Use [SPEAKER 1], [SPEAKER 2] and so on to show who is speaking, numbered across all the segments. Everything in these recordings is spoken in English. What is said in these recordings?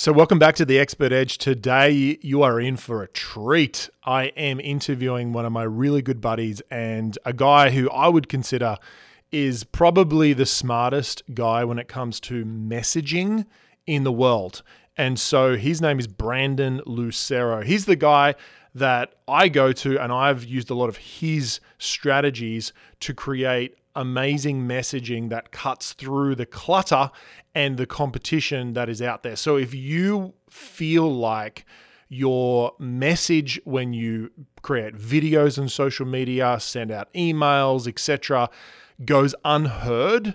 [SPEAKER 1] So, welcome back to the Expert Edge. Today, you are in for a treat. I am interviewing one of my really good buddies and a guy who I would consider is probably the smartest guy when it comes to messaging in the world. And so, his name is Brandon Lucero. He's the guy that I go to, and I've used a lot of his strategies to create amazing messaging that cuts through the clutter and the competition that is out there. So if you feel like your message when you create videos and social media, send out emails, etc., goes unheard,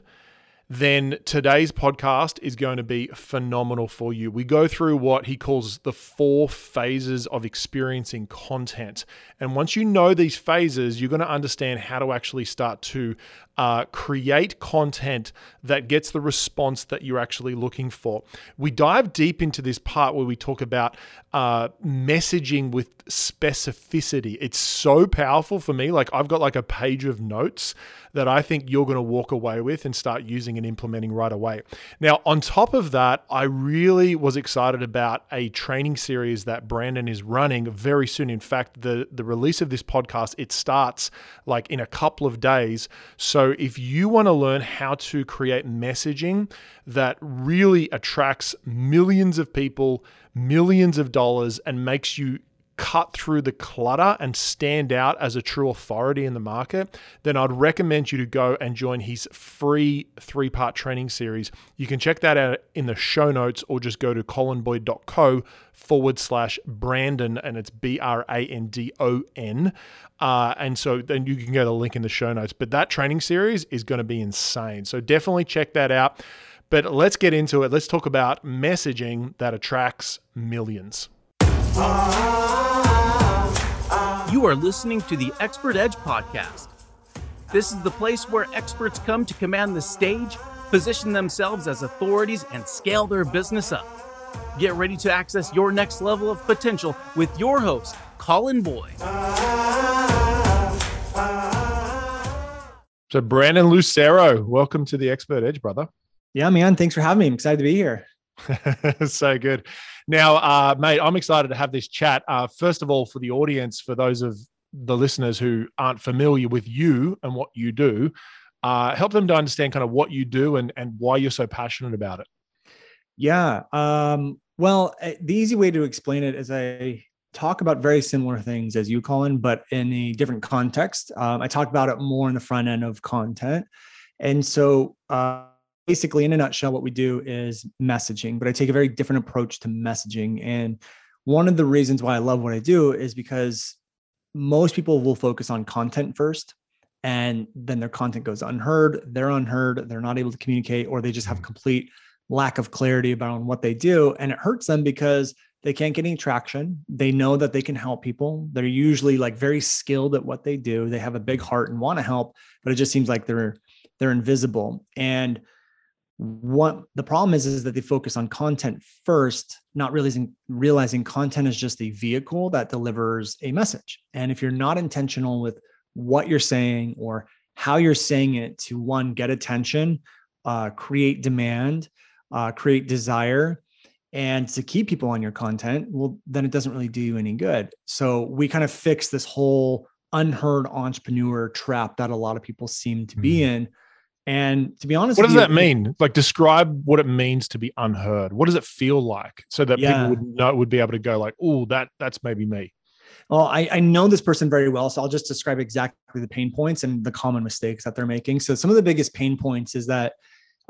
[SPEAKER 1] then today's podcast is going to be phenomenal for you. We go through what he calls the four phases of experiencing content. And once you know these phases, you're going to understand how to actually start to uh, create content that gets the response that you're actually looking for. We dive deep into this part where we talk about uh, messaging with specificity. It's so powerful for me. Like, I've got like a page of notes that I think you're going to walk away with and start using and implementing right away. Now, on top of that, I really was excited about a training series that Brandon is running very soon. In fact, the, the release of this podcast, it starts like in a couple of days. So so, if you want to learn how to create messaging that really attracts millions of people, millions of dollars, and makes you cut through the clutter and stand out as a true authority in the market, then I'd recommend you to go and join his free three part training series. You can check that out in the show notes or just go to colinboyd.co forward slash Brandon, and it's B R A N D O N. Uh, and so then you can go to the link in the show notes. But that training series is going to be insane. So definitely check that out. But let's get into it. Let's talk about messaging that attracts millions.
[SPEAKER 2] You are listening to the Expert Edge podcast. This is the place where experts come to command the stage, position themselves as authorities, and scale their business up. Get ready to access your next level of potential with your host, Colin Boyd.
[SPEAKER 1] So, Brandon Lucero, welcome to the Expert Edge, brother.
[SPEAKER 3] Yeah, man. Thanks for having me. I'm excited to be here.
[SPEAKER 1] so good. Now, uh, mate, I'm excited to have this chat. Uh, first of all, for the audience, for those of the listeners who aren't familiar with you and what you do, uh, help them to understand kind of what you do and, and why you're so passionate about it.
[SPEAKER 3] Yeah. Um, well, eh, the easy way to explain it is I talk about very similar things as you, Colin, but in a different context. Um, I talk about it more in the front end of content. And so, uh, basically in a nutshell what we do is messaging but i take a very different approach to messaging. And one of the reasons why i love what i do is because most people will focus on content first and then their content goes unheard they're unheard they're not able to communicate or they just have mm-hmm. complete lack of clarity about what they do. And it hurts them because they can't get any traction. They know that they can help people. They're usually like very skilled at what they do. They have a big heart and want to help but it just seems like they're they're invisible. And what the problem is is that they focus on content first not realizing realizing content is just a vehicle that delivers a message and if you're not intentional with what you're saying or how you're saying it to one get attention uh, create demand uh, create desire and to keep people on your content well then it doesn't really do you any good so we kind of fix this whole unheard entrepreneur trap that a lot of people seem to be mm-hmm. in and to be honest,
[SPEAKER 1] what does you, that mean? Like, describe what it means to be unheard. What does it feel like, so that yeah. people would know would be able to go like, "Oh, that that's maybe me."
[SPEAKER 3] Well, I, I know this person very well, so I'll just describe exactly the pain points and the common mistakes that they're making. So, some of the biggest pain points is that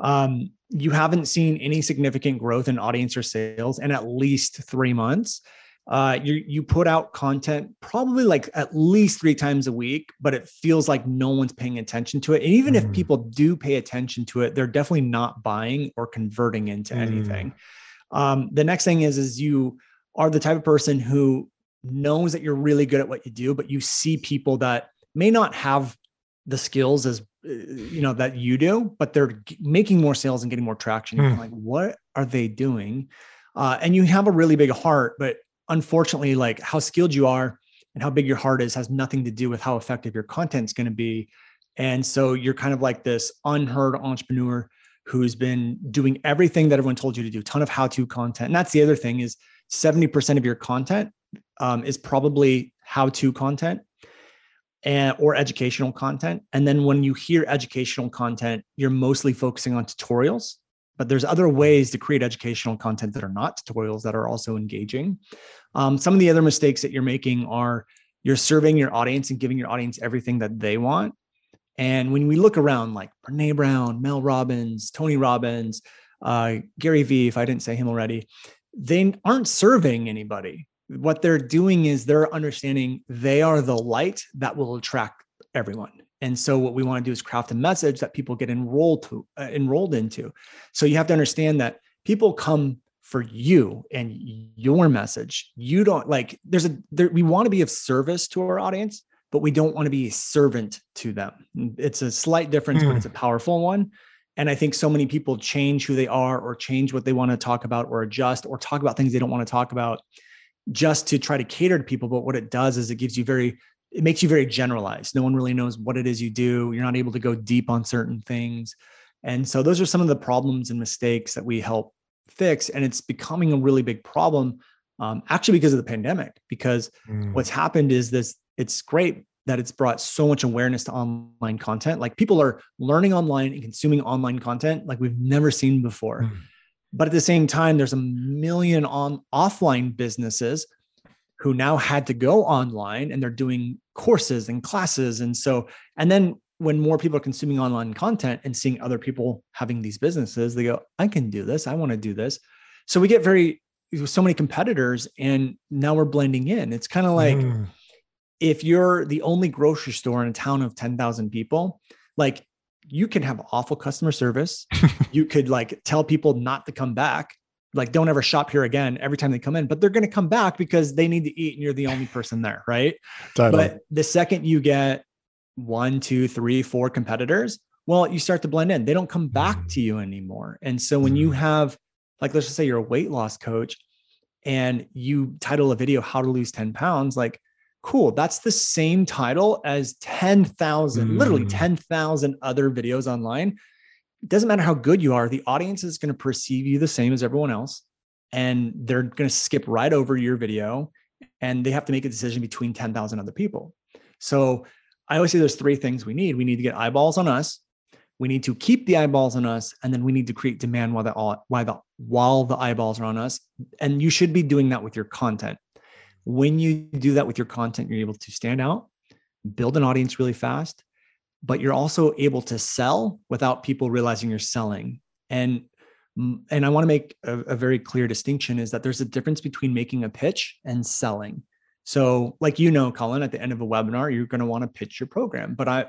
[SPEAKER 3] um, you haven't seen any significant growth in audience or sales in at least three months uh, you you put out content probably like at least three times a week, but it feels like no one's paying attention to it. And even mm. if people do pay attention to it, they're definitely not buying or converting into mm. anything. Um, the next thing is is you are the type of person who knows that you're really good at what you do, but you see people that may not have the skills as uh, you know that you do, but they're making more sales and getting more traction. Mm. like, what are they doing? Uh, and you have a really big heart, but unfortunately, like how skilled you are and how big your heart is has nothing to do with how effective your content is going to be. And so you're kind of like this unheard entrepreneur who's been doing everything that everyone told you to do, ton of how-to content. And that's the other thing is 70% of your content um, is probably how-to content and or educational content. And then when you hear educational content, you're mostly focusing on tutorials. But there's other ways to create educational content that are not tutorials that are also engaging. Um, some of the other mistakes that you're making are you're serving your audience and giving your audience everything that they want. And when we look around, like Brene Brown, Mel Robbins, Tony Robbins, uh, Gary Vee, if I didn't say him already, they aren't serving anybody. What they're doing is they're understanding they are the light that will attract everyone. And so what we want to do is craft a message that people get enrolled to uh, enrolled into. So you have to understand that people come for you and your message. You don't like there's a there, we want to be of service to our audience, but we don't want to be a servant to them. It's a slight difference, mm. but it's a powerful one. And I think so many people change who they are or change what they want to talk about or adjust or talk about things they don't want to talk about just to try to cater to people. But what it does is it gives you very, it makes you very generalized. No one really knows what it is you do. You're not able to go deep on certain things. And so those are some of the problems and mistakes that we help fix. And it's becoming a really big problem um, actually because of the pandemic, because mm. what's happened is this, it's great that it's brought so much awareness to online content. Like people are learning online and consuming online content like we've never seen before. Mm. But at the same time, there's a million on offline businesses who now had to go online and they're doing courses and classes. And so, and then when more people are consuming online content and seeing other people having these businesses, they go, I can do this. I want to do this. So we get very, so many competitors and now we're blending in. It's kind of like, mm if you're the only grocery store in a town of 10,000 people, like you can have awful customer service. you could like tell people not to come back, like don't ever shop here again every time they come in, but they're going to come back because they need to eat and you're the only person there. Right. Totally. But the second you get one, two, three, four competitors, well, you start to blend in. They don't come back to you anymore. And so when you mm. have, like, let's just say you're a weight loss coach and you title a video, How to Lose 10 Pounds, like, cool. That's the same title as 10,000, mm. literally 10,000 other videos online. It doesn't matter how good you are, the audience is going to perceive you the same as everyone else. And they're going to skip right over your video and they have to make a decision between 10,000 other people. So I always say there's three things we need. We need to get eyeballs on us. We need to keep the eyeballs on us, and then we need to create demand while the while the while the eyeballs are on us. And you should be doing that with your content. When you do that with your content, you're able to stand out, build an audience really fast, but you're also able to sell without people realizing you're selling. And and I want to make a, a very clear distinction is that there's a difference between making a pitch and selling. So, like you know, Colin, at the end of a webinar, you're going to want to pitch your program. But I,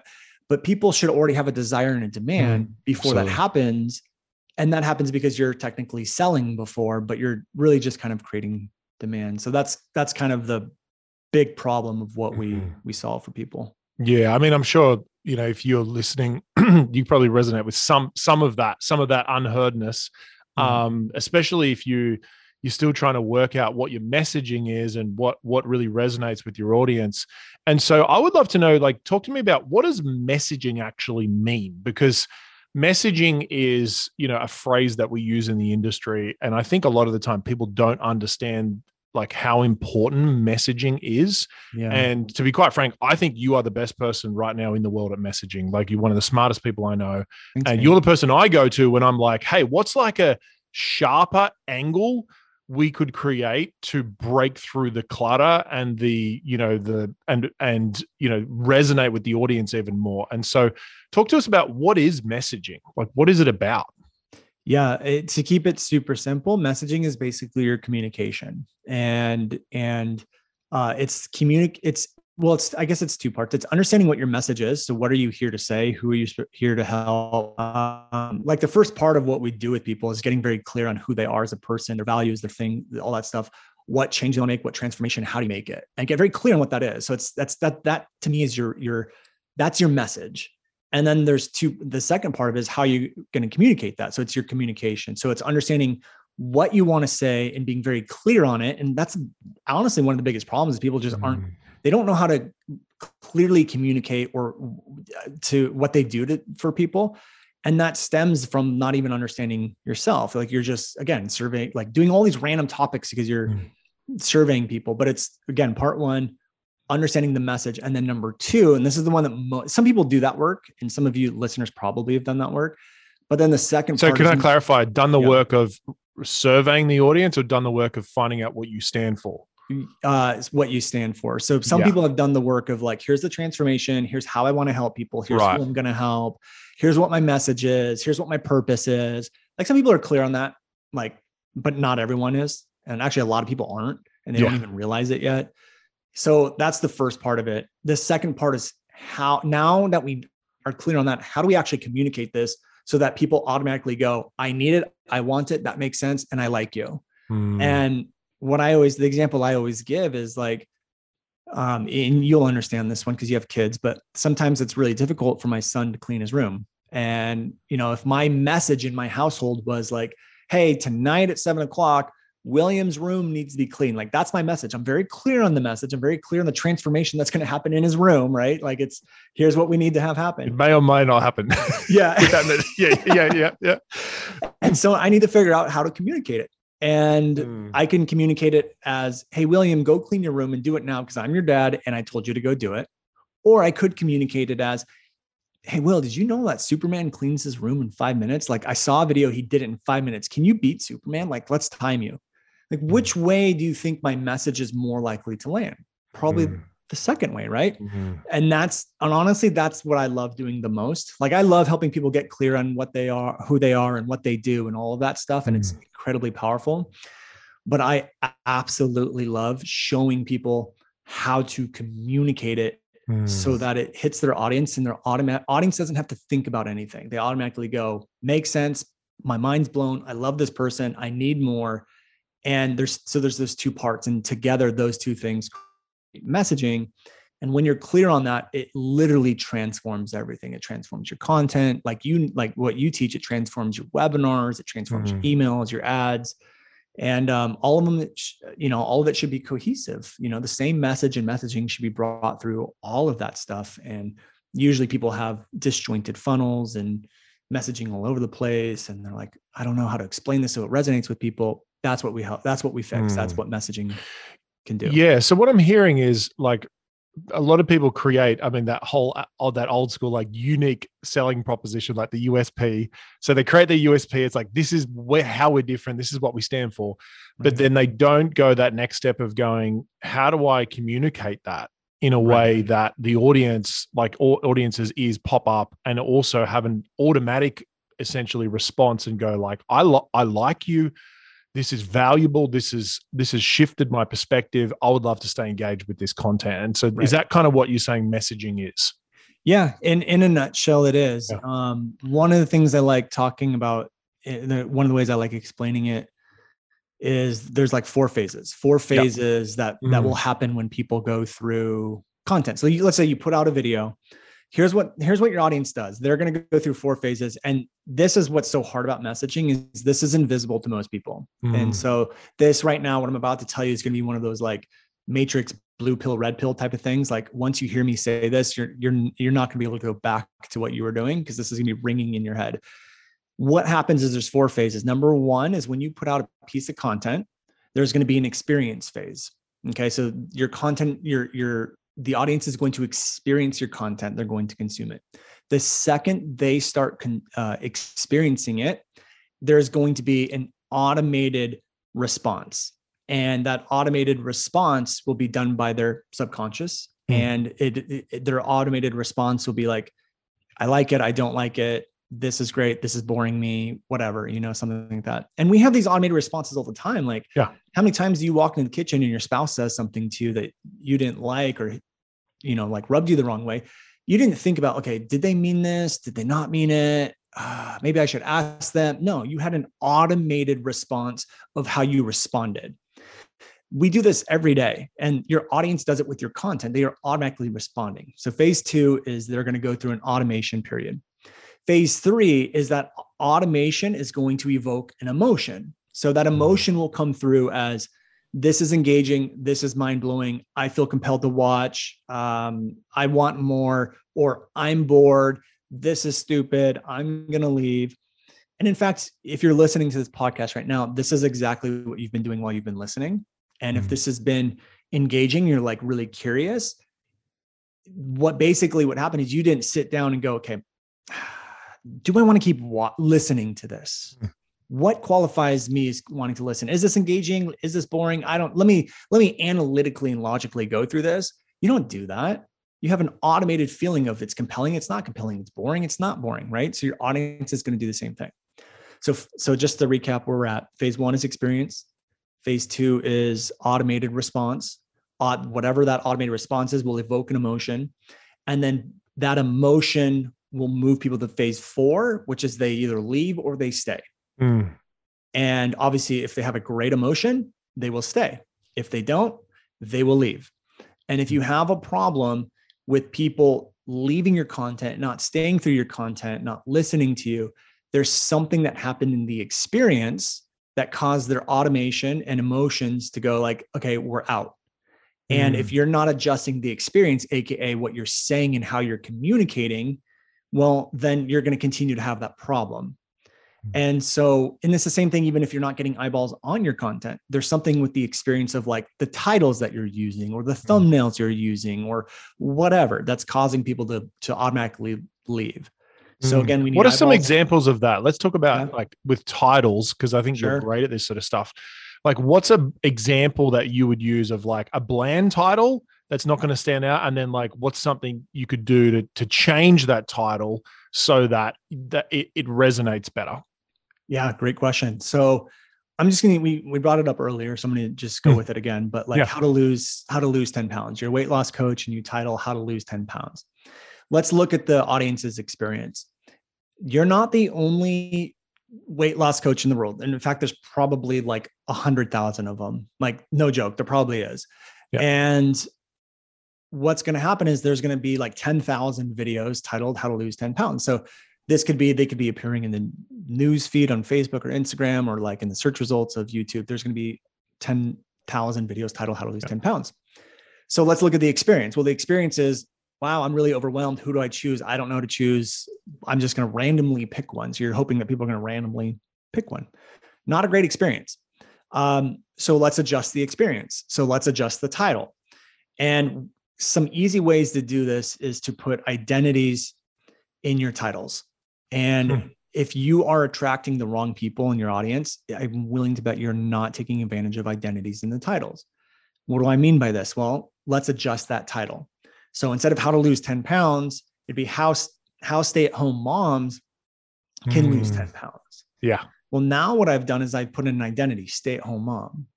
[SPEAKER 3] but people should already have a desire and a demand mm, before absolutely. that happens. And that happens because you're technically selling before, but you're really just kind of creating demand. So that's that's kind of the big problem of what we mm-hmm. we solve for people.
[SPEAKER 1] Yeah, I mean, I'm sure you know if you're listening, you probably resonate with some some of that, some of that unheardness, mm-hmm. um, especially if you you're still trying to work out what your messaging is and what what really resonates with your audience. And so, I would love to know, like, talk to me about what does messaging actually mean because messaging is you know a phrase that we use in the industry and i think a lot of the time people don't understand like how important messaging is. Yeah. and to be quite frank i think you are the best person right now in the world at messaging. Like you're one of the smartest people i know. Thanks, and man. you're the person i go to when i'm like hey what's like a sharper angle we could create to break through the clutter and the you know the and and you know resonate with the audience even more? And so talk to us about what is messaging? Like what is it about
[SPEAKER 3] yeah it, to keep it super simple messaging is basically your communication and and uh it's communic it's well it's i guess it's two parts. It's understanding what your message is so what are you here to say? Who are you here to help? Um, like the first part of what we do with people is getting very clear on who they are as a person their values their thing all that stuff what change they want to make what transformation how do you make it and get very clear on what that is. So it's that's that that to me is your your that's your message and then there's two the second part of it is how you're going to communicate that. So it's your communication. So it's understanding what you want to say and being very clear on it. And that's honestly one of the biggest problems is people just aren't mm. they don't know how to clearly communicate or to what they do to, for people. And that stems from not even understanding yourself. Like you're just again surveying like doing all these random topics because you're mm. surveying people. But it's again part one understanding the message and then number two and this is the one that mo- some people do that work and some of you listeners probably have done that work but then the second
[SPEAKER 1] so can i clarify done the yeah. work of surveying the audience or done the work of finding out what you stand for
[SPEAKER 3] uh, what you stand for. So some yeah. people have done the work of like, here's the transformation. Here's how I want to help people. Here's right. who I'm going to help. Here's what my message is. Here's what my purpose is. Like some people are clear on that, like, but not everyone is. And actually, a lot of people aren't, and they yeah. don't even realize it yet. So that's the first part of it. The second part is how now that we are clear on that, how do we actually communicate this so that people automatically go, I need it, I want it, that makes sense, and I like you. Mm. And what I always, the example I always give is like, um, and you'll understand this one because you have kids, but sometimes it's really difficult for my son to clean his room. And, you know, if my message in my household was like, hey, tonight at seven o'clock, William's room needs to be clean. Like that's my message. I'm very clear on the message. I'm very clear on the transformation that's going to happen in his room, right? Like it's here's what we need to have happen.
[SPEAKER 1] It may or may not happen.
[SPEAKER 3] Yeah.
[SPEAKER 1] yeah, yeah, yeah, yeah.
[SPEAKER 3] And so I need to figure out how to communicate it. And mm. I can communicate it as, hey, William, go clean your room and do it now because I'm your dad and I told you to go do it. Or I could communicate it as, hey, Will, did you know that Superman cleans his room in five minutes? Like I saw a video, he did it in five minutes. Can you beat Superman? Like, let's time you. Like, mm. which way do you think my message is more likely to land? Probably mm. the second way, right? Mm-hmm. And that's, and honestly, that's what I love doing the most. Like, I love helping people get clear on what they are, who they are, and what they do, and all of that stuff. And it's mm incredibly powerful. But I absolutely love showing people how to communicate it mm. so that it hits their audience and their automatic audience doesn't have to think about anything. They automatically go, makes sense. My mind's blown. I love this person. I need more. And there's so there's those two parts, and together those two things messaging. And when you're clear on that, it literally transforms everything. It transforms your content, like you like what you teach. It transforms your webinars. It transforms mm-hmm. your emails, your ads, and um, all of them. You know, all of it should be cohesive. You know, the same message and messaging should be brought through all of that stuff. And usually, people have disjointed funnels and messaging all over the place, and they're like, I don't know how to explain this so it resonates with people. That's what we help. That's what we fix. Mm. That's what messaging can do.
[SPEAKER 1] Yeah. So what I'm hearing is like a lot of people create i mean that whole uh, that old school like unique selling proposition like the usp so they create the usp it's like this is where how we're different this is what we stand for but then they don't go that next step of going how do i communicate that in a way that the audience like audiences ears pop up and also have an automatic essentially response and go like i lo- i like you this is valuable this is this has shifted my perspective i would love to stay engaged with this content and so right. is that kind of what you're saying messaging is
[SPEAKER 3] yeah in in a nutshell it is yeah. um, one of the things i like talking about eh, one of the ways i like explaining it is there's like four phases four phases yep. that that will mm. happen when people go through content so you, let's say you put out a video here's what here's what your audience does. They're going to go through four phases and this is what's so hard about messaging is this is invisible to most people. Mm. and so this right now what i'm about to tell you is going to be one of those like matrix blue pill red pill type of things. Like once you hear me say this you're you're you're not going to be able to go back to what you were doing because this is going to be ringing in your head. What happens is there's four phases. Number one is when you put out a piece of content there's going to be an experience phase okay? So your content your your the audience is going to experience your content they're going to consume it. The second they start con- uh, experiencing it there's going to be an automated response. And that automated response will be done by their subconscious mm. and it, it, their automated response will be like i like it i don't like it this is great this is boring me whatever you know something like that. And we have these automated responses all the time like
[SPEAKER 1] yeah.
[SPEAKER 3] How many times do you walk in the kitchen and your spouse says something to you that you didn't like or you know, like rubbed you the wrong way, you didn't think about, okay, did they mean this? Did they not mean it? Uh, maybe I should ask them. No, you had an automated response of how you responded. We do this every day, and your audience does it with your content. They are automatically responding. So, phase two is they're going to go through an automation period. Phase three is that automation is going to evoke an emotion. So, that mm-hmm. emotion will come through as this is engaging this is mind blowing i feel compelled to watch um, i want more or i'm bored this is stupid. I'm going to leave. And in fact, if you're listening to this podcast right now, this is exactly what you've been doing while you've been listening. And mm-hmm. if this has been engaging, you're like really curious. What basically what happened is you didn't sit down and go, okay, do I want to keep wa- listening to this? What qualifies me as wanting to listen? Is this engaging? Is this boring? I don't let me let me analytically and logically go through this. You don't do that. You have an automated feeling of it's compelling, it's not compelling, it's boring, it's not boring, right? So your audience is going to do the same thing. So, so just to recap where we're at, phase one is experience. Phase two is automated response. Whatever that automated response is will evoke an emotion. And then that emotion will move people to phase four, which is they either leave or they stay. Mm. And obviously, if they have a great emotion, they will stay. If they don't, they will leave. And if you have a problem with people leaving your content, not staying through your content, not listening to you, there's something that happened in the experience that caused their automation and emotions to go like, okay, we're out. And mm. if you're not adjusting the experience, AKA what you're saying and how you're communicating, well, then you're going to continue to have that problem. Mm. And so, and it's the same thing, even if you're not getting eyeballs on your content, there's something with the experience of like the titles that you're using or the mm. thumbnails you're using or whatever that's causing people to, to automatically leave. So mm. again, we need
[SPEAKER 1] what are some examples of that? Let's talk about yeah. like with titles because I think sure. you're great at this sort of stuff. Like, what's an example that you would use of like a bland title that's not going to stand out, and then like what's something you could do to to change that title so that that it, it resonates better?
[SPEAKER 3] Yeah, great question. So I'm just gonna we we brought it up earlier, so I'm gonna just go mm. with it again. But like yeah. how to lose how to lose 10 pounds. You're a weight loss coach and you title how to lose 10 pounds let's look at the audience's experience. You're not the only weight loss coach in the world. And in fact, there's probably like a hundred thousand of them. Like, no joke, there probably is. Yeah. And what's going to happen is there's going to be like 10,000 videos titled how to lose 10 pounds. So this could be, they could be appearing in the news feed on Facebook or Instagram or like in the search results of YouTube. There's going to be 10,000 videos titled how to lose yeah. 10 pounds. So let's look at the experience. Well, the experience is wow, I'm really overwhelmed. Who do I choose? I don't know how to choose. I'm just going to randomly pick one. So you're hoping that people are going to randomly pick one. Not a great experience. Um, so let's adjust the experience. So let's adjust the title. And some easy ways to do this is to put identities in your titles. And hmm. if you are attracting the wrong people in your audience, I'm willing to bet you're not taking advantage of identities in the titles. What do I mean by this? Well, let's adjust that title. So instead of how to lose 10 pounds, it'd be how, how stay at home moms can mm. lose 10 pounds.
[SPEAKER 1] Yeah.
[SPEAKER 3] Well, now what I've done is I've put in an identity, stay at home mom.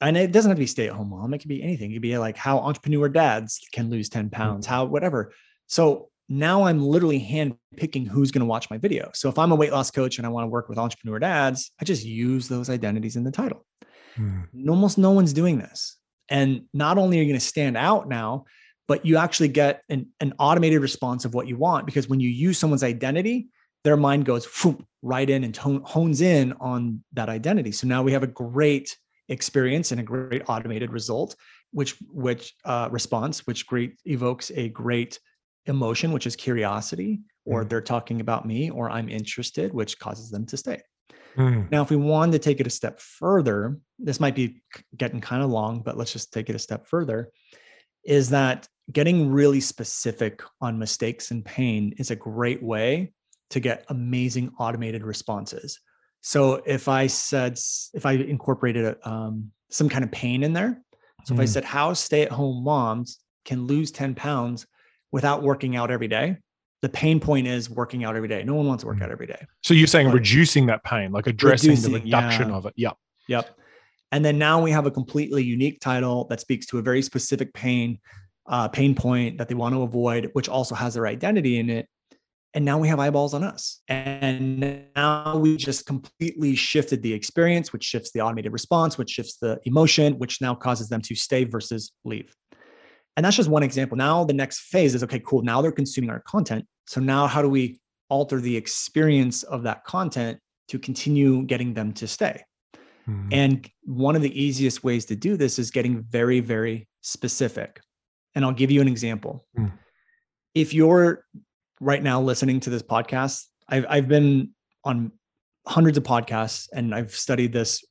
[SPEAKER 3] And it doesn't have to be stay at home mom. It could be anything. It could be like how entrepreneur dads can lose 10 pounds, mm. how whatever. So now I'm literally hand picking who's going to watch my video. So if I'm a weight loss coach and I want to work with entrepreneur dads, I just use those identities in the title. Mm. Almost no one's doing this. And not only are you going to stand out now, but you actually get an, an automated response of what you want because when you use someone's identity their mind goes right in and tone, hones in on that identity so now we have a great experience and a great automated result which which uh, response which great evokes a great emotion which is curiosity or mm. they're talking about me or i'm interested which causes them to stay mm. now if we wanted to take it a step further this might be getting kind of long but let's just take it a step further is that getting really specific on mistakes and pain is a great way to get amazing automated responses. So if I said, if I incorporated a, um, some kind of pain in there, so mm. if I mm. said how stay-at-home moms can lose 10 pounds without working out every day, the pain point is working out every day. No one wants to work mm. out every day.
[SPEAKER 1] So you're saying but reducing that pain, like addressing the reduction yeah. of it. Yep.
[SPEAKER 3] Yep. And then now we have a completely unique title that speaks to a very specific pain uh, pain point that they want to avoid, which also has their identity in it. And now we have eyeballs on us. And now we just completely shifted the experience, which shifts the automated response, which shifts the emotion, which now causes them to stay versus leave. And that's just one example. Now the next phase is okay, cool. Now they're consuming our content. So now how do we alter the experience of that content to continue getting them to stay? Mm-hmm. And one of the easiest ways to do this is getting very, very specific. And I'll give you an example. Mm. If you're right now listening to this podcast, I've I've been on hundreds of podcasts and I've studied this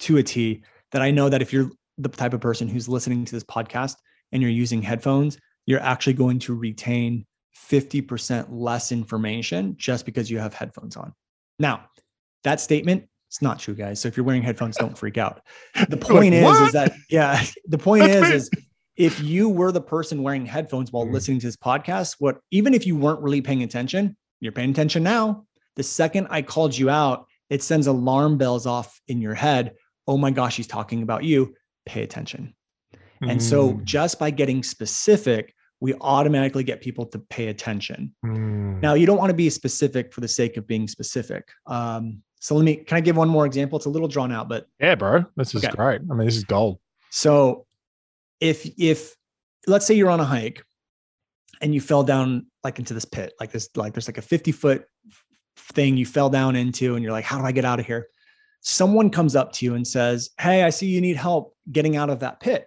[SPEAKER 3] to a T that I know that if you're the type of person who's listening to this podcast and you're using headphones, you're actually going to retain 50% less information just because you have headphones on. Now, that statement it's not true, guys. So if you're wearing headphones, don't freak out. The point like, is, is that yeah, the point is, is if you were the person wearing headphones while mm. listening to this podcast, what even if you weren't really paying attention, you're paying attention now. The second I called you out, it sends alarm bells off in your head. Oh my gosh, he's talking about you. Pay attention. Mm. And so mm. just by getting specific, we automatically get people to pay attention. Mm. Now, you don't want to be specific for the sake of being specific. Um, so let me, can I give one more example? It's a little drawn out, but
[SPEAKER 1] yeah, bro, this is okay. great. I mean, this is gold.
[SPEAKER 3] So if, if let's say you're on a hike and you fell down like into this pit, like this, like there's like a 50 foot thing you fell down into, and you're like, how do I get out of here? Someone comes up to you and says, Hey, I see you need help getting out of that pit.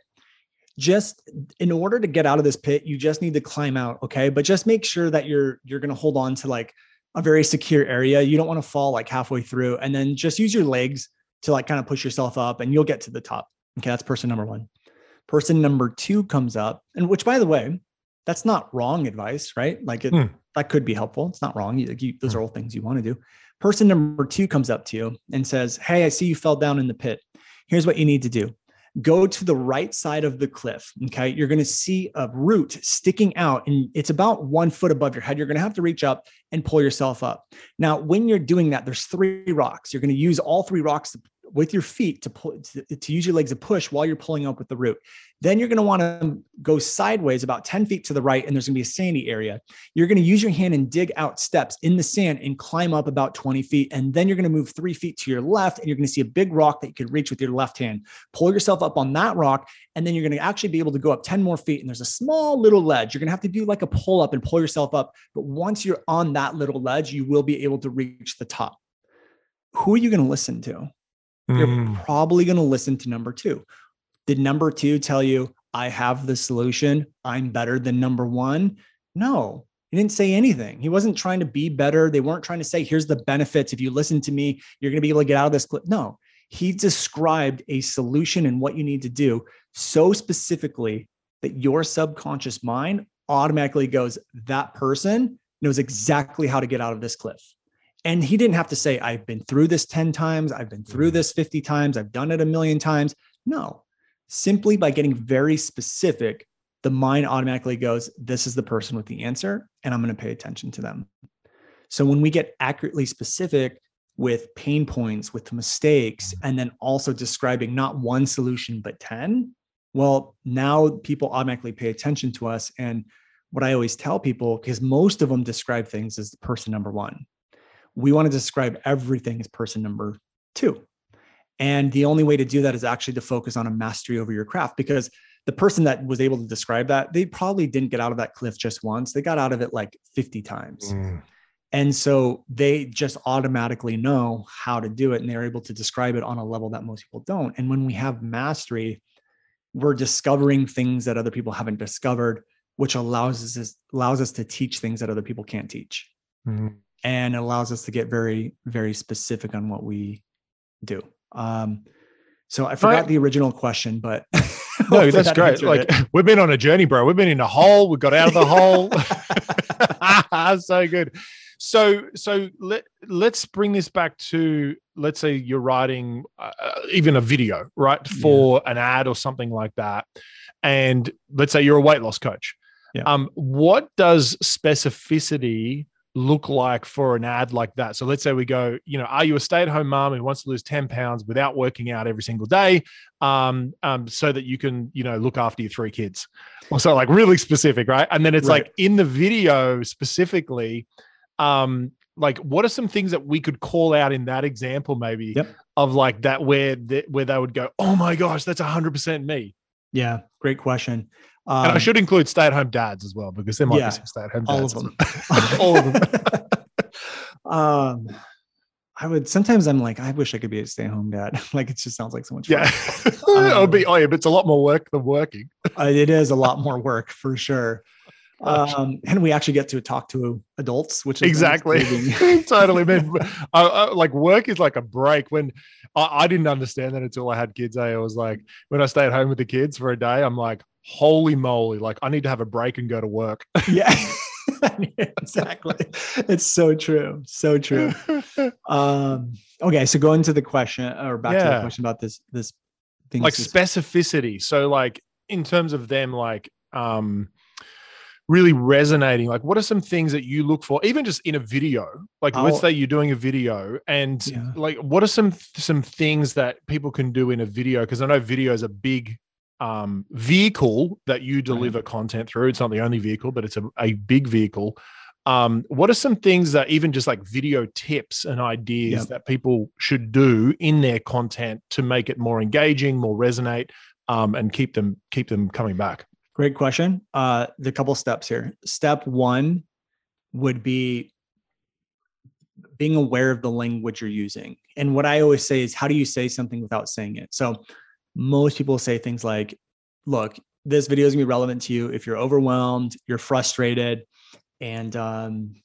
[SPEAKER 3] Just in order to get out of this pit, you just need to climb out. Okay. But just make sure that you're, you're going to hold on to like a very secure area. You don't want to fall like halfway through and then just use your legs to like kind of push yourself up and you'll get to the top. Okay, that's person number 1. Person number 2 comes up and which by the way, that's not wrong advice, right? Like it, hmm. that could be helpful. It's not wrong. You, you, those hmm. are all things you want to do. Person number 2 comes up to you and says, "Hey, I see you fell down in the pit. Here's what you need to do go to the right side of the cliff. Okay. You're going to see a root sticking out and it's about one foot above your head. You're going to have to reach up and pull yourself up. Now, when you're doing that, there's three rocks. You're going to use all three rocks to with your feet to pull to, to, use your legs to push while you're pulling up with the root. Then you're going to want to go sideways about 10 feet to the right, and there's going to be a sandy area. You're going to use your hand and dig out steps in the sand and climb up about 20 feet. And then you're going to move three feet to your left, and you're going to see a big rock that you could reach with your left hand. Pull yourself up on that rock, and then you're going to actually be able to go up 10 more feet. And there's a small little ledge. You're going to have to do like a pull up and pull yourself up. But once you're on that little ledge, you will be able to reach the top. Who are you going to listen to? You're mm. probably going to listen to number two. Did number two tell you, I have the solution? I'm better than number one? No, he didn't say anything. He wasn't trying to be better. They weren't trying to say, here's the benefits. If you listen to me, you're going to be able to get out of this clip. No, he described a solution and what you need to do so specifically that your subconscious mind automatically goes, that person knows exactly how to get out of this cliff. And he didn't have to say, I've been through this 10 times, I've been through mm-hmm. this 50 times, I've done it a million times. No, simply by getting very specific, the mind automatically goes, This is the person with the answer, and I'm going to pay attention to them. So when we get accurately specific with pain points, with mistakes, and then also describing not one solution, but 10, well, now people automatically pay attention to us. And what I always tell people, because most of them describe things as the person number one we want to describe everything as person number two. And the only way to do that is actually to focus on a mastery over your craft because the person that was able to describe that, they probably didn't get out of that cliff just once. They got out of it like 50 times. Mm. And so they just automatically know how to do it and they're able to describe it on a level that most people don't. And when we have mastery, we're discovering things that other people haven't discovered, which allows us allows us to teach things that other people can't teach. Mm and it allows us to get very very specific on what we do um so i forgot right. the original question but
[SPEAKER 1] no that's that great like it. we've been on a journey bro we've been in a hole we got out of the hole so good so so let let's bring this back to let's say you're writing uh, even a video right for yeah. an ad or something like that and let's say you're a weight loss coach yeah. um what does specificity look like for an ad like that? So let's say we go, you know, are you a stay at home mom who wants to lose 10 pounds without working out every single day um, um, so that you can, you know, look after your three kids? Or so like really specific, right? And then it's right. like in the video specifically, um, like what are some things that we could call out in that example maybe yep. of like that where where they would go, oh my gosh, that's 100% me.
[SPEAKER 3] Yeah, great question.
[SPEAKER 1] Um, and I should include stay at home dads as well because there might yeah, be some stay at home dads.
[SPEAKER 3] All of them. all of them. um, I would sometimes I'm like, I wish I could be a stay at home dad. like it just sounds like so much
[SPEAKER 1] fun. Yeah. um, it would be, oh yeah, but it's a lot more work than working.
[SPEAKER 3] it is a lot more work for sure. um, and we actually get to talk to adults, which is
[SPEAKER 1] exactly totally. Man, I, I, like work is like a break. When I, I didn't understand that until I had kids, eh? I was like, when I stay at home with the kids for a day, I'm like, holy moly, like I need to have a break and go to work.
[SPEAKER 3] yeah. exactly. It's so true. So true. Um, okay, so going to the question or back yeah. to the question about this this
[SPEAKER 1] thing like specificity. So like in terms of them like um really resonating like what are some things that you look for even just in a video like let's oh. say you're doing a video and yeah. like what are some some things that people can do in a video because i know video is a big um, vehicle that you deliver right. content through it's not the only vehicle but it's a, a big vehicle um, what are some things that even just like video tips and ideas yep. that people should do in their content to make it more engaging more resonate um, and keep them keep them coming back
[SPEAKER 3] Great question. Uh, the couple steps here. Step one would be being aware of the language you're using. And what I always say is, how do you say something without saying it? So most people say things like, look, this video is gonna be relevant to you if you're overwhelmed, you're frustrated, and um,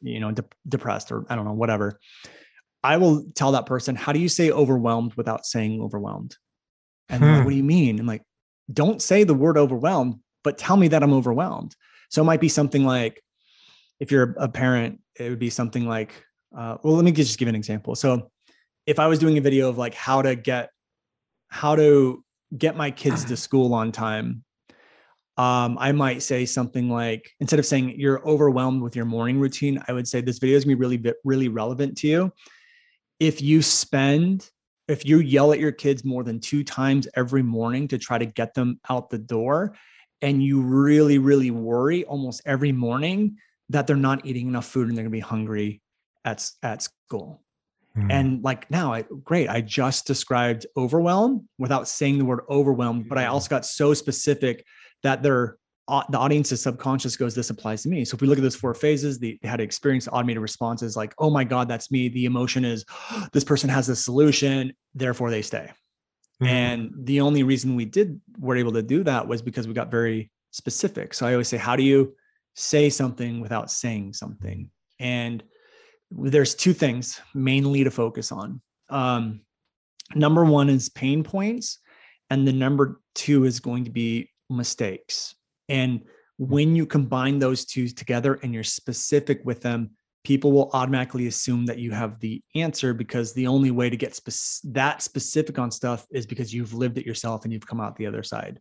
[SPEAKER 3] you know, de- depressed or I don't know, whatever. I will tell that person, how do you say overwhelmed without saying overwhelmed? And hmm. like, what do you mean? And like, don't say the word overwhelmed, but tell me that I'm overwhelmed. So it might be something like, if you're a parent, it would be something like, uh, well, let me just give an example. So if I was doing a video of like how to get, how to get my kids to school on time, um, I might say something like, instead of saying you're overwhelmed with your morning routine, I would say this video is gonna be really, really relevant to you. If you spend if you yell at your kids more than two times every morning to try to get them out the door and you really really worry almost every morning that they're not eating enough food and they're going to be hungry at at school mm. and like now I, great i just described overwhelm without saying the word overwhelmed but i also got so specific that they're the audience's subconscious goes, this applies to me. So if we look at those four phases, the, they had experience automated responses like, oh my God, that's me. The emotion is this person has a solution, therefore they stay. Mm-hmm. And the only reason we did were able to do that was because we got very specific. So I always say, how do you say something without saying something? And there's two things mainly to focus on. Um, number one is pain points, and the number two is going to be mistakes. And when you combine those two together and you're specific with them, people will automatically assume that you have the answer because the only way to get spe- that specific on stuff is because you've lived it yourself and you've come out the other side.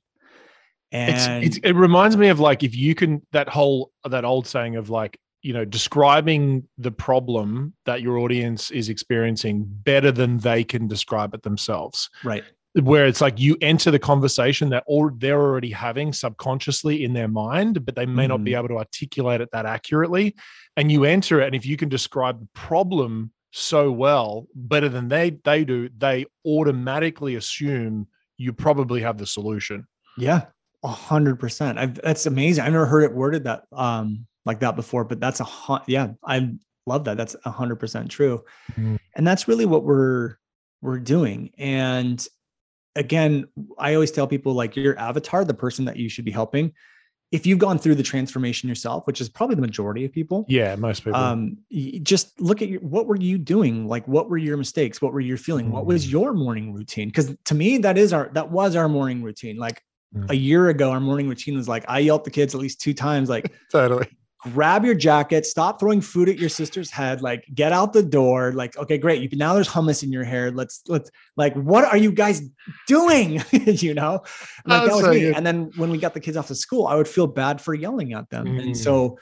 [SPEAKER 1] And it's, it's, it reminds me of like if you can that whole that old saying of like you know describing the problem that your audience is experiencing better than they can describe it themselves.
[SPEAKER 3] Right
[SPEAKER 1] where it's like you enter the conversation that all they're already having subconsciously in their mind, but they may mm. not be mm. able to articulate it that accurately. And you enter it, and if you can describe the problem so well, better than they they do, they automatically assume you probably have the solution.
[SPEAKER 3] Yeah, a hundred percent. That's amazing. I've never heard it worded that um like that before, but that's a yeah. I love that. That's a hundred percent true, mm. and that's really what we're we're doing. And again, I always tell people like your avatar, the person that you should be helping, if you've gone through the transformation yourself, which is probably the majority of people.
[SPEAKER 1] Yeah, most people. Um,
[SPEAKER 3] just look at your, what were you doing? Like, what were your mistakes? What were you feeling? Mm. What was mm. your morning routine? Because to me, that is our that was our morning routine. Like mm. a year ago, our morning routine was like I yelled the kids at least two times. Like
[SPEAKER 1] totally
[SPEAKER 3] grab your jacket, stop throwing food at your sister's head, like get out the door. Like, okay, great. You can, now there's hummus in your hair. Let's let's like, what are you guys doing? you know, like that was me. Good. And then when we got the kids off to school, I would feel bad for yelling at them. Mm. And so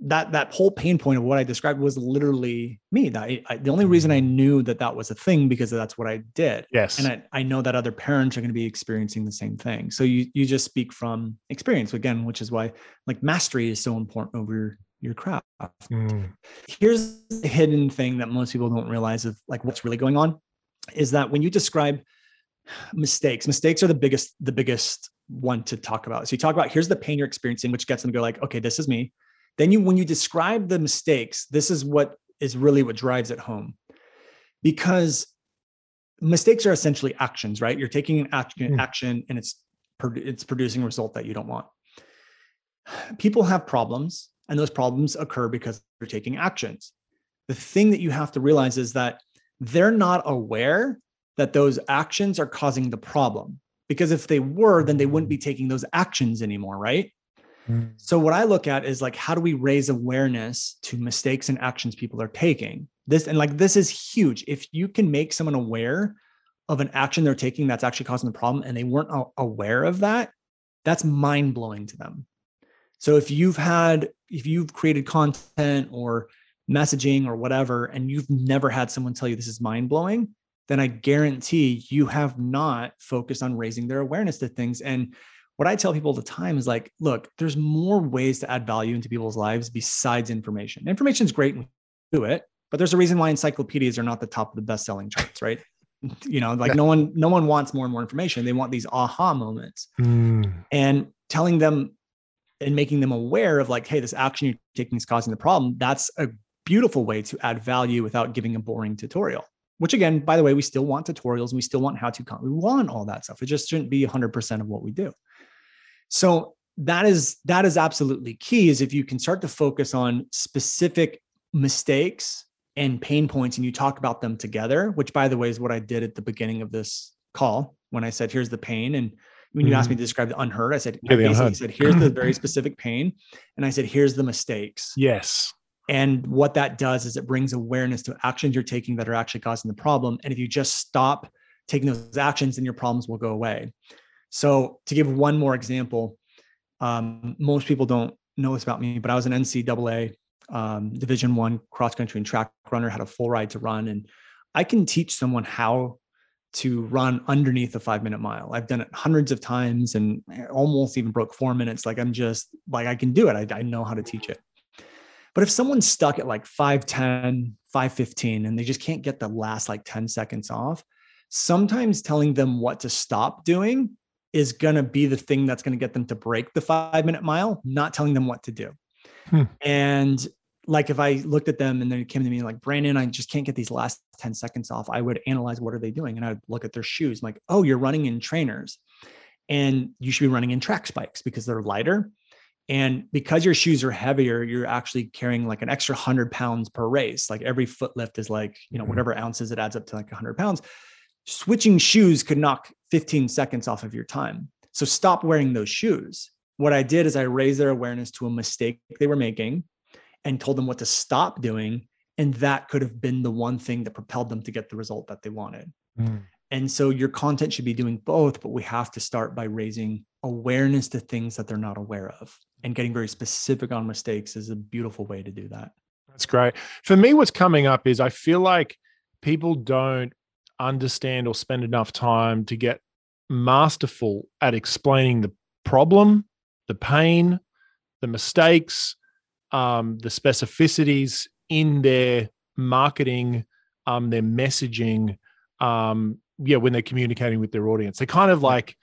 [SPEAKER 3] that that whole pain point of what I described was literally me. That I, I, the only reason I knew that that was a thing because that's what I did.
[SPEAKER 1] Yes,
[SPEAKER 3] and I, I know that other parents are going to be experiencing the same thing. So you you just speak from experience again, which is why like mastery is so important over your, your craft. Mm. Here's the hidden thing that most people don't realize of like what's really going on is that when you describe mistakes, mistakes are the biggest the biggest one to talk about. So you talk about here's the pain you're experiencing, which gets them to go like, okay, this is me then you when you describe the mistakes this is what is really what drives it home because mistakes are essentially actions right you're taking an action, mm. action and it's it's producing a result that you don't want people have problems and those problems occur because they're taking actions. The thing that you have to realize is that they're not aware that those actions are causing the problem. Because if they were, then they wouldn't be taking those actions anymore, right? Mm. So what I look at is like how do we raise awareness to mistakes and actions people are taking? This and like this is huge. If you can make someone aware of an action they're taking that's actually causing the problem and they weren't aware of that, that's mind blowing to them. So if you've had, if you've created content or messaging or whatever, and you've never had someone tell you this is mind blowing, then I guarantee you have not focused on raising their awareness to things. And what I tell people all the time is like, look, there's more ways to add value into people's lives besides information. Information is great and do it, but there's a reason why encyclopedias are not the top of the best selling charts, right? you know like yeah. no one no one wants more and more information they want these aha moments mm. and telling them and making them aware of like hey this action you're taking is causing the problem that's a beautiful way to add value without giving a boring tutorial which again by the way we still want tutorials we still want how to we want all that stuff it just shouldn't be 100% of what we do so that is that is absolutely key is if you can start to focus on specific mistakes and pain points and you talk about them together, which by the way is what I did at the beginning of this call when I said, here's the pain. And when you mm-hmm. asked me to describe the unheard, I said, yeah, I basically said, here's the very specific pain. And I said, here's the mistakes.
[SPEAKER 1] Yes.
[SPEAKER 3] And what that does is it brings awareness to actions you're taking that are actually causing the problem. And if you just stop taking those actions, then your problems will go away. So to give one more example, um, most people don't know this about me, but I was an NCAA um, division one cross country and track runner had a full ride to run and i can teach someone how to run underneath a five minute mile. I've done it hundreds of times and almost even broke four minutes. Like i'm just like i can do it. I, I know how to teach it. But if someone's stuck at like 510 515 and they just can't get the last like 10 seconds off sometimes telling them what to stop doing is going to be the thing that's going to get them to break the five minute mile not telling them what to do Hmm. And like if I looked at them and they came to me like, Brandon, I just can't get these last 10 seconds off. I would analyze what are they doing? And I would look at their shoes. I'm like, oh, you're running in trainers and you should be running in track spikes because they're lighter. And because your shoes are heavier, you're actually carrying like an extra hundred pounds per race. Like every foot lift is like, you know, mm-hmm. whatever ounces it adds up to like hundred pounds. Switching shoes could knock 15 seconds off of your time. So stop wearing those shoes. What I did is I raised their awareness to a mistake they were making and told them what to stop doing. And that could have been the one thing that propelled them to get the result that they wanted. Mm. And so your content should be doing both, but we have to start by raising awareness to things that they're not aware of. And getting very specific on mistakes is a beautiful way to do that.
[SPEAKER 1] That's great. For me, what's coming up is I feel like people don't understand or spend enough time to get masterful at explaining the problem, the pain, the mistakes, um, the specificities in their marketing, um, their messaging, um, yeah, when they're communicating with their audience. They kind of like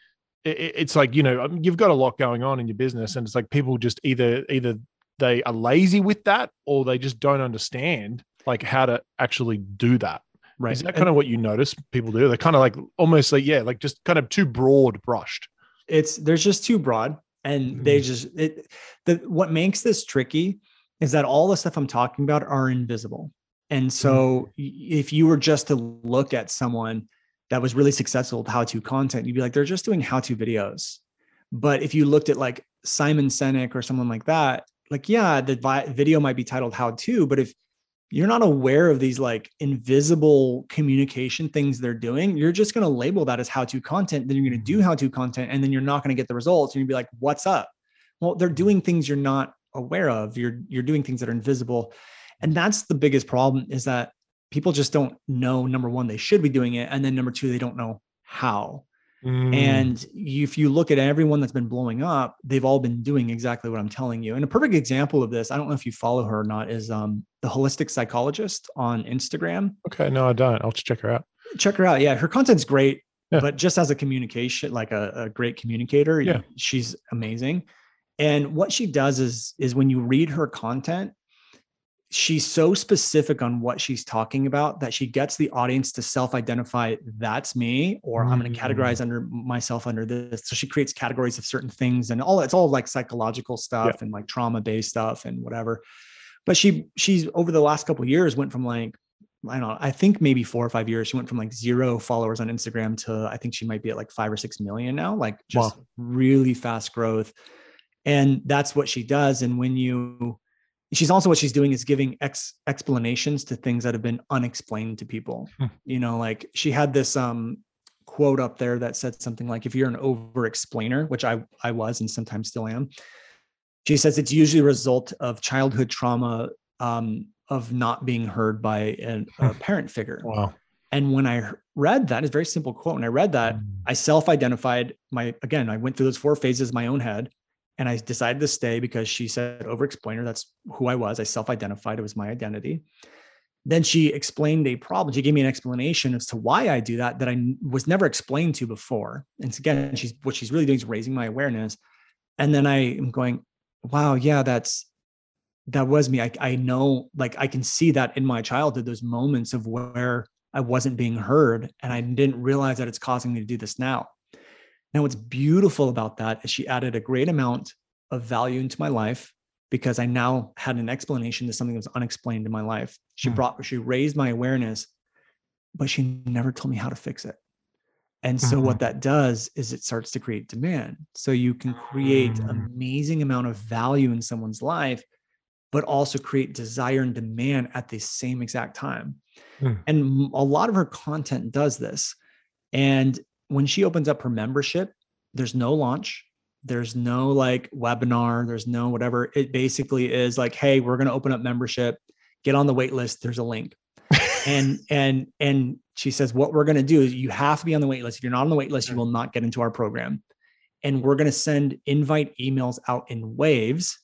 [SPEAKER 1] it's like you know um, you've got a lot going on in your business, and it's like people just either either they are lazy with that or they just don't understand like how to actually do that. Right. Is that kind of what you notice people do? They're kind of like almost like yeah, like just kind of too broad brushed.
[SPEAKER 3] It's there's just too broad and mm-hmm. they just it the what makes this tricky is that all the stuff i'm talking about are invisible and so mm-hmm. if you were just to look at someone that was really successful with how to content you'd be like they're just doing how to videos but if you looked at like simon sinek or someone like that like yeah the vi- video might be titled how to but if you're not aware of these like invisible communication things they're doing, you're just going to label that as how to content. Then you're going to do mm-hmm. how to content, and then you're not going to get the results. And you'll be like, "What's up?" Well, they're doing things you're not aware of. You're you're doing things that are invisible, and that's the biggest problem. Is that people just don't know. Number one, they should be doing it, and then number two, they don't know how. Mm. And if you look at everyone that's been blowing up, they've all been doing exactly what I'm telling you. And a perfect example of this, I don't know if you follow her or not, is um, the holistic psychologist on Instagram.
[SPEAKER 1] Okay, no, I don't. I'll check her out.
[SPEAKER 3] Check her out. Yeah, her content's great, yeah. but just as a communication, like a, a great communicator, yeah. she's amazing. And what she does is is when you read her content, she's so specific on what she's talking about that she gets the audience to self-identify that's me or mm-hmm. i'm going to categorize under myself under this so she creates categories of certain things and all it's all like psychological stuff yeah. and like trauma based stuff and whatever but she she's over the last couple years went from like I don't know, I think maybe four or five years, she went from like zero followers on Instagram to I think she might be at like five or six million now, like just wow. really fast growth. And that's what she does. And when you she's also what she's doing is giving ex explanations to things that have been unexplained to people hmm. you know like she had this um quote up there that said something like if you're an over explainer which i i was and sometimes still am she says it's usually a result of childhood trauma um of not being heard by a, a hmm. parent figure
[SPEAKER 1] wow
[SPEAKER 3] and when I read that, it's a very simple quote. When I read that, hmm. I self-identified my again, I went through those four phases my own head and I decided to stay because she said over explainer. That's who I was. I self identified, it was my identity. Then she explained a problem. She gave me an explanation as to why I do that that I was never explained to before. And again, she's what she's really doing is raising my awareness. And then I am going, wow, yeah, that's that was me. I, I know, like, I can see that in my childhood, those moments of where I wasn't being heard, and I didn't realize that it's causing me to do this now. Now, what's beautiful about that is she added a great amount of value into my life because I now had an explanation to something that was unexplained in my life. She mm. brought, she raised my awareness, but she never told me how to fix it. And so mm-hmm. what that does is it starts to create demand. So you can create mm. amazing amount of value in someone's life, but also create desire and demand at the same exact time. Mm. And a lot of her content does this. And when she opens up her membership, there's no launch. There's no like webinar. There's no whatever. It basically is like, hey, we're going to open up membership. Get on the wait list. There's a link. and and and she says, what we're going to do is you have to be on the wait list. If you're not on the wait list, you will not get into our program. And we're going to send invite emails out in waves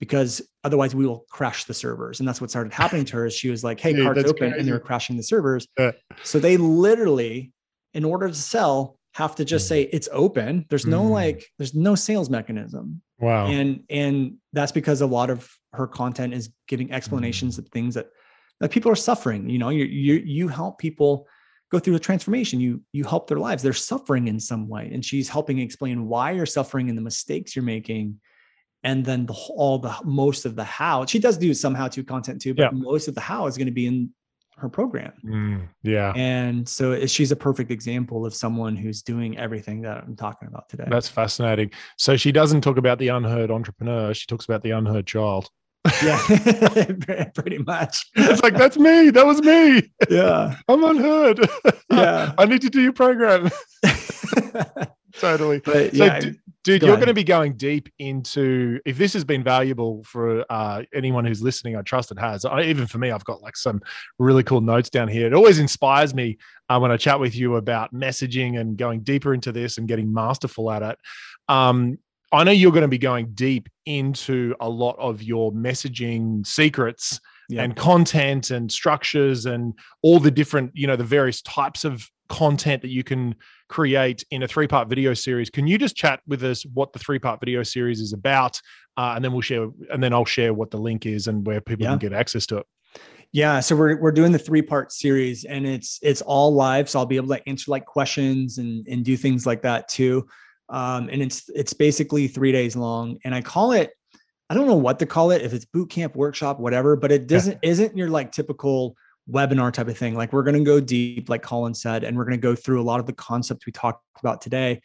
[SPEAKER 3] because otherwise we will crash the servers. And that's what started happening to her. Is she was like, "Hey, cards open," crazy. and they were crashing the servers. Yeah. So they literally in order to sell have to just mm. say it's open. There's no mm. like there's no sales mechanism.
[SPEAKER 1] Wow.
[SPEAKER 3] And and that's because a lot of her content is giving explanations mm. of things that that people are suffering. You know you you you help people go through a transformation. You you help their lives. They're suffering in some way. And she's helping explain why you're suffering and the mistakes you're making. And then the all the most of the how. She does do some how to content too but yeah. most of the how is going to be in her program.
[SPEAKER 1] Mm, yeah.
[SPEAKER 3] And so she's a perfect example of someone who's doing everything that I'm talking about today.
[SPEAKER 1] That's fascinating. So she doesn't talk about the unheard entrepreneur, she talks about the unheard child.
[SPEAKER 3] yeah, pretty much.
[SPEAKER 1] It's like, that's me. That was me.
[SPEAKER 3] Yeah.
[SPEAKER 1] I'm unheard. Yeah. I need to do your program. totally.
[SPEAKER 3] But so yeah,
[SPEAKER 1] dude, you're going to be going deep into. If this has been valuable for uh, anyone who's listening, I trust it has. I, even for me, I've got like some really cool notes down here. It always inspires me uh, when I chat with you about messaging and going deeper into this and getting masterful at it. Um, I know you're going to be going deep into a lot of your messaging secrets yeah. and content and structures and all the different, you know, the various types of content that you can create in a three part video series. Can you just chat with us what the three part video series is about? Uh, and then we'll share, and then I'll share what the link is and where people yeah. can get access to it.
[SPEAKER 3] Yeah, so we're we're doing the three part series, and it's it's all live. So I'll be able to answer like questions and and do things like that too. Um, and it's it's basically three days long, and I call it. I don't know what to call it, if it's boot camp, workshop, whatever, but it doesn't yeah. isn't your like typical webinar type of thing. Like we're going to go deep, like Colin said, and we're going to go through a lot of the concepts we talked about today,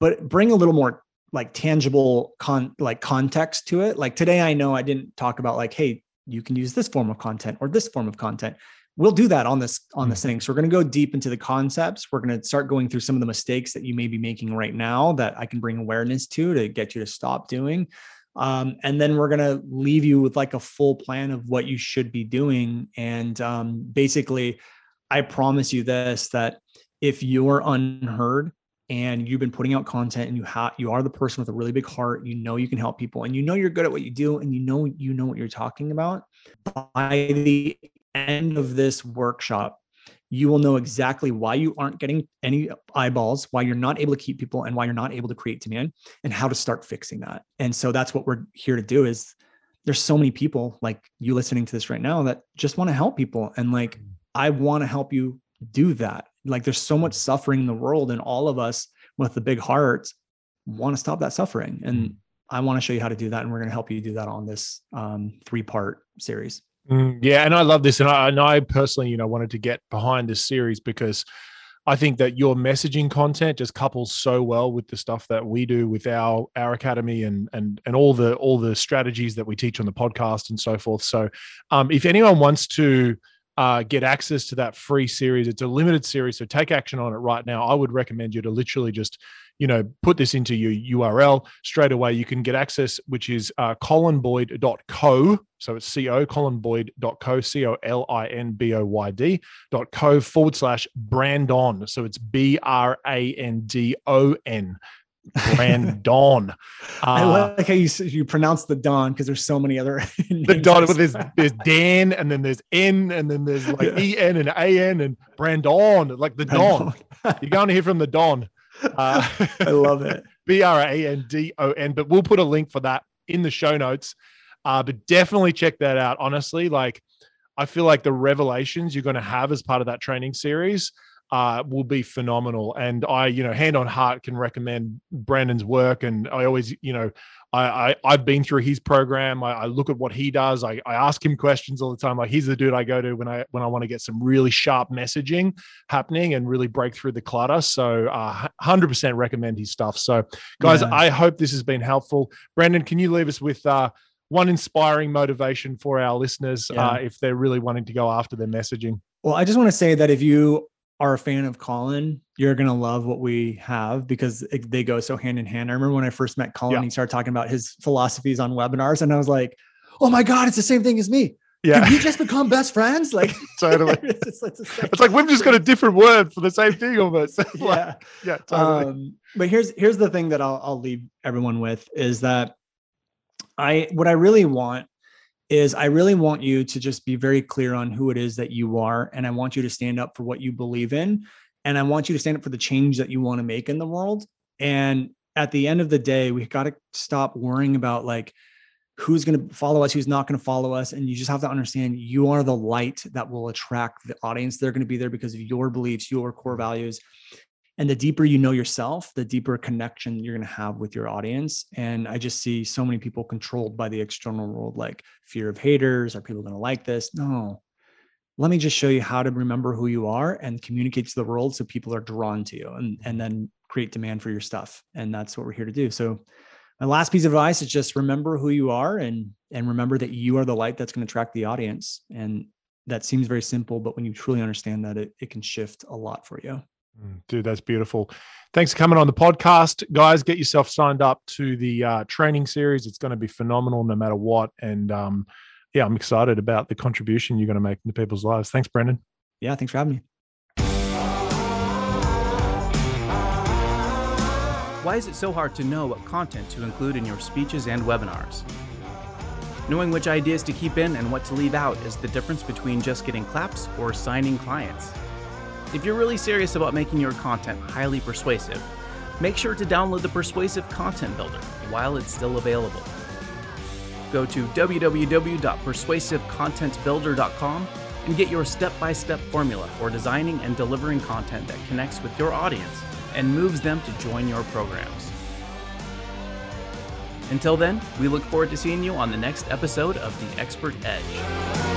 [SPEAKER 3] but bring a little more like tangible con like context to it. Like today, I know I didn't talk about like, hey, you can use this form of content or this form of content. We'll do that on this on this mm-hmm. thing. So we're going to go deep into the concepts. We're going to start going through some of the mistakes that you may be making right now that I can bring awareness to to get you to stop doing. Um, and then we're going to leave you with like a full plan of what you should be doing. And um, basically, I promise you this that if you're unheard and you've been putting out content and you have you are the person with a really big heart you know you can help people and you know you're good at what you do and you know you know what you're talking about by the end of this workshop you will know exactly why you aren't getting any eyeballs, why you're not able to keep people, and why you're not able to create demand, and how to start fixing that. And so that's what we're here to do is there's so many people like you listening to this right now that just want to help people. And like, mm. I want to help you do that. Like, there's so much suffering in the world, and all of us with the big hearts want to stop that suffering. And mm. I want to show you how to do that. And we're going to help you do that on this um, three part series.
[SPEAKER 1] Mm, yeah. And I love this. And I, and I personally, you know, wanted to get behind this series because I think that your messaging content just couples so well with the stuff that we do with our our academy and and and all the all the strategies that we teach on the podcast and so forth. So, um, if anyone wants to uh, get access to that free series, it's a limited series, so take action on it right now. I would recommend you to literally just you know, put this into your URL straight away. You can get access, which is uh, colinboyd.co. So it's co, colinboyd.co, C O L I N B O Y D dot co forward slash Brandon. So it's B R A N D O N. Brandon.
[SPEAKER 3] Uh, I like how you you pronounce the Don because there's so many other
[SPEAKER 1] the Don. There's there's Dan and then there's N and then there's like yeah. E N and A N and Brandon like the Don. You're going to hear from the Don.
[SPEAKER 3] Uh, I love it.
[SPEAKER 1] B R A N D O N. But we'll put a link for that in the show notes. Uh, but definitely check that out. Honestly, like I feel like the revelations you're going to have as part of that training series uh, will be phenomenal. And I, you know, hand on heart can recommend Brandon's work. And I always, you know, I, I have been through his program. I, I, look at what he does. I, I ask him questions all the time. Like he's the dude I go to when I when I want to get some really sharp messaging happening and really break through the clutter. So uh, 100% recommend his stuff. So guys, yeah. I hope this has been helpful. Brandon, can you leave us with uh, one inspiring motivation for our listeners yeah. uh, if they're really wanting to go after their messaging?
[SPEAKER 3] Well, I just want to say that if you are a fan of Colin, you're going to love what we have because it, they go so hand in hand. I remember when I first met Colin, yeah. he started talking about his philosophies on webinars, and I was like, oh my God, it's the same thing as me. Yeah. Did we just become best friends? Like
[SPEAKER 1] totally. it's, it's, it's, like we've just got a different word for the same thing almost.
[SPEAKER 3] yeah. Yeah. Totally. Um, but here's here's the thing that I'll I'll leave everyone with is that I what I really want is I really want you to just be very clear on who it is that you are. And I want you to stand up for what you believe in. And I want you to stand up for the change that you want to make in the world. And at the end of the day, we got to stop worrying about like who's going to follow us, who's not going to follow us. And you just have to understand you are the light that will attract the audience. They're going to be there because of your beliefs, your core values and the deeper you know yourself the deeper connection you're going to have with your audience. And i just see so many people controlled by the external world like fear of haters are people going to like this? No. Let me just show you how to remember who you are and communicate to the world so people are drawn to you and, and then create demand for your stuff. And that's what we're here to do. So my last piece of advice is just remember who you are and and remember that you are the light that's going to attract the audience. And that seems very simple but when you truly understand that it, it can shift a lot for you
[SPEAKER 1] dude, that's beautiful. Thanks for coming on the podcast, guys. Get yourself signed up to the uh, training series. It's going to be phenomenal, no matter what. And um, yeah, I'm excited about the contribution you're going to make into people's lives. Thanks, Brendan.
[SPEAKER 3] Yeah, thanks for having me.
[SPEAKER 2] Why is it so hard to know what content to include in your speeches and webinars? Knowing which ideas to keep in and what to leave out is the difference between just getting claps or signing clients. If you're really serious about making your content highly persuasive, make sure to download the Persuasive Content Builder while it's still available. Go to www.persuasivecontentbuilder.com and get your step by step formula for designing and delivering content that connects with your audience and moves them to join your programs. Until then, we look forward to seeing you on the next episode of The Expert Edge.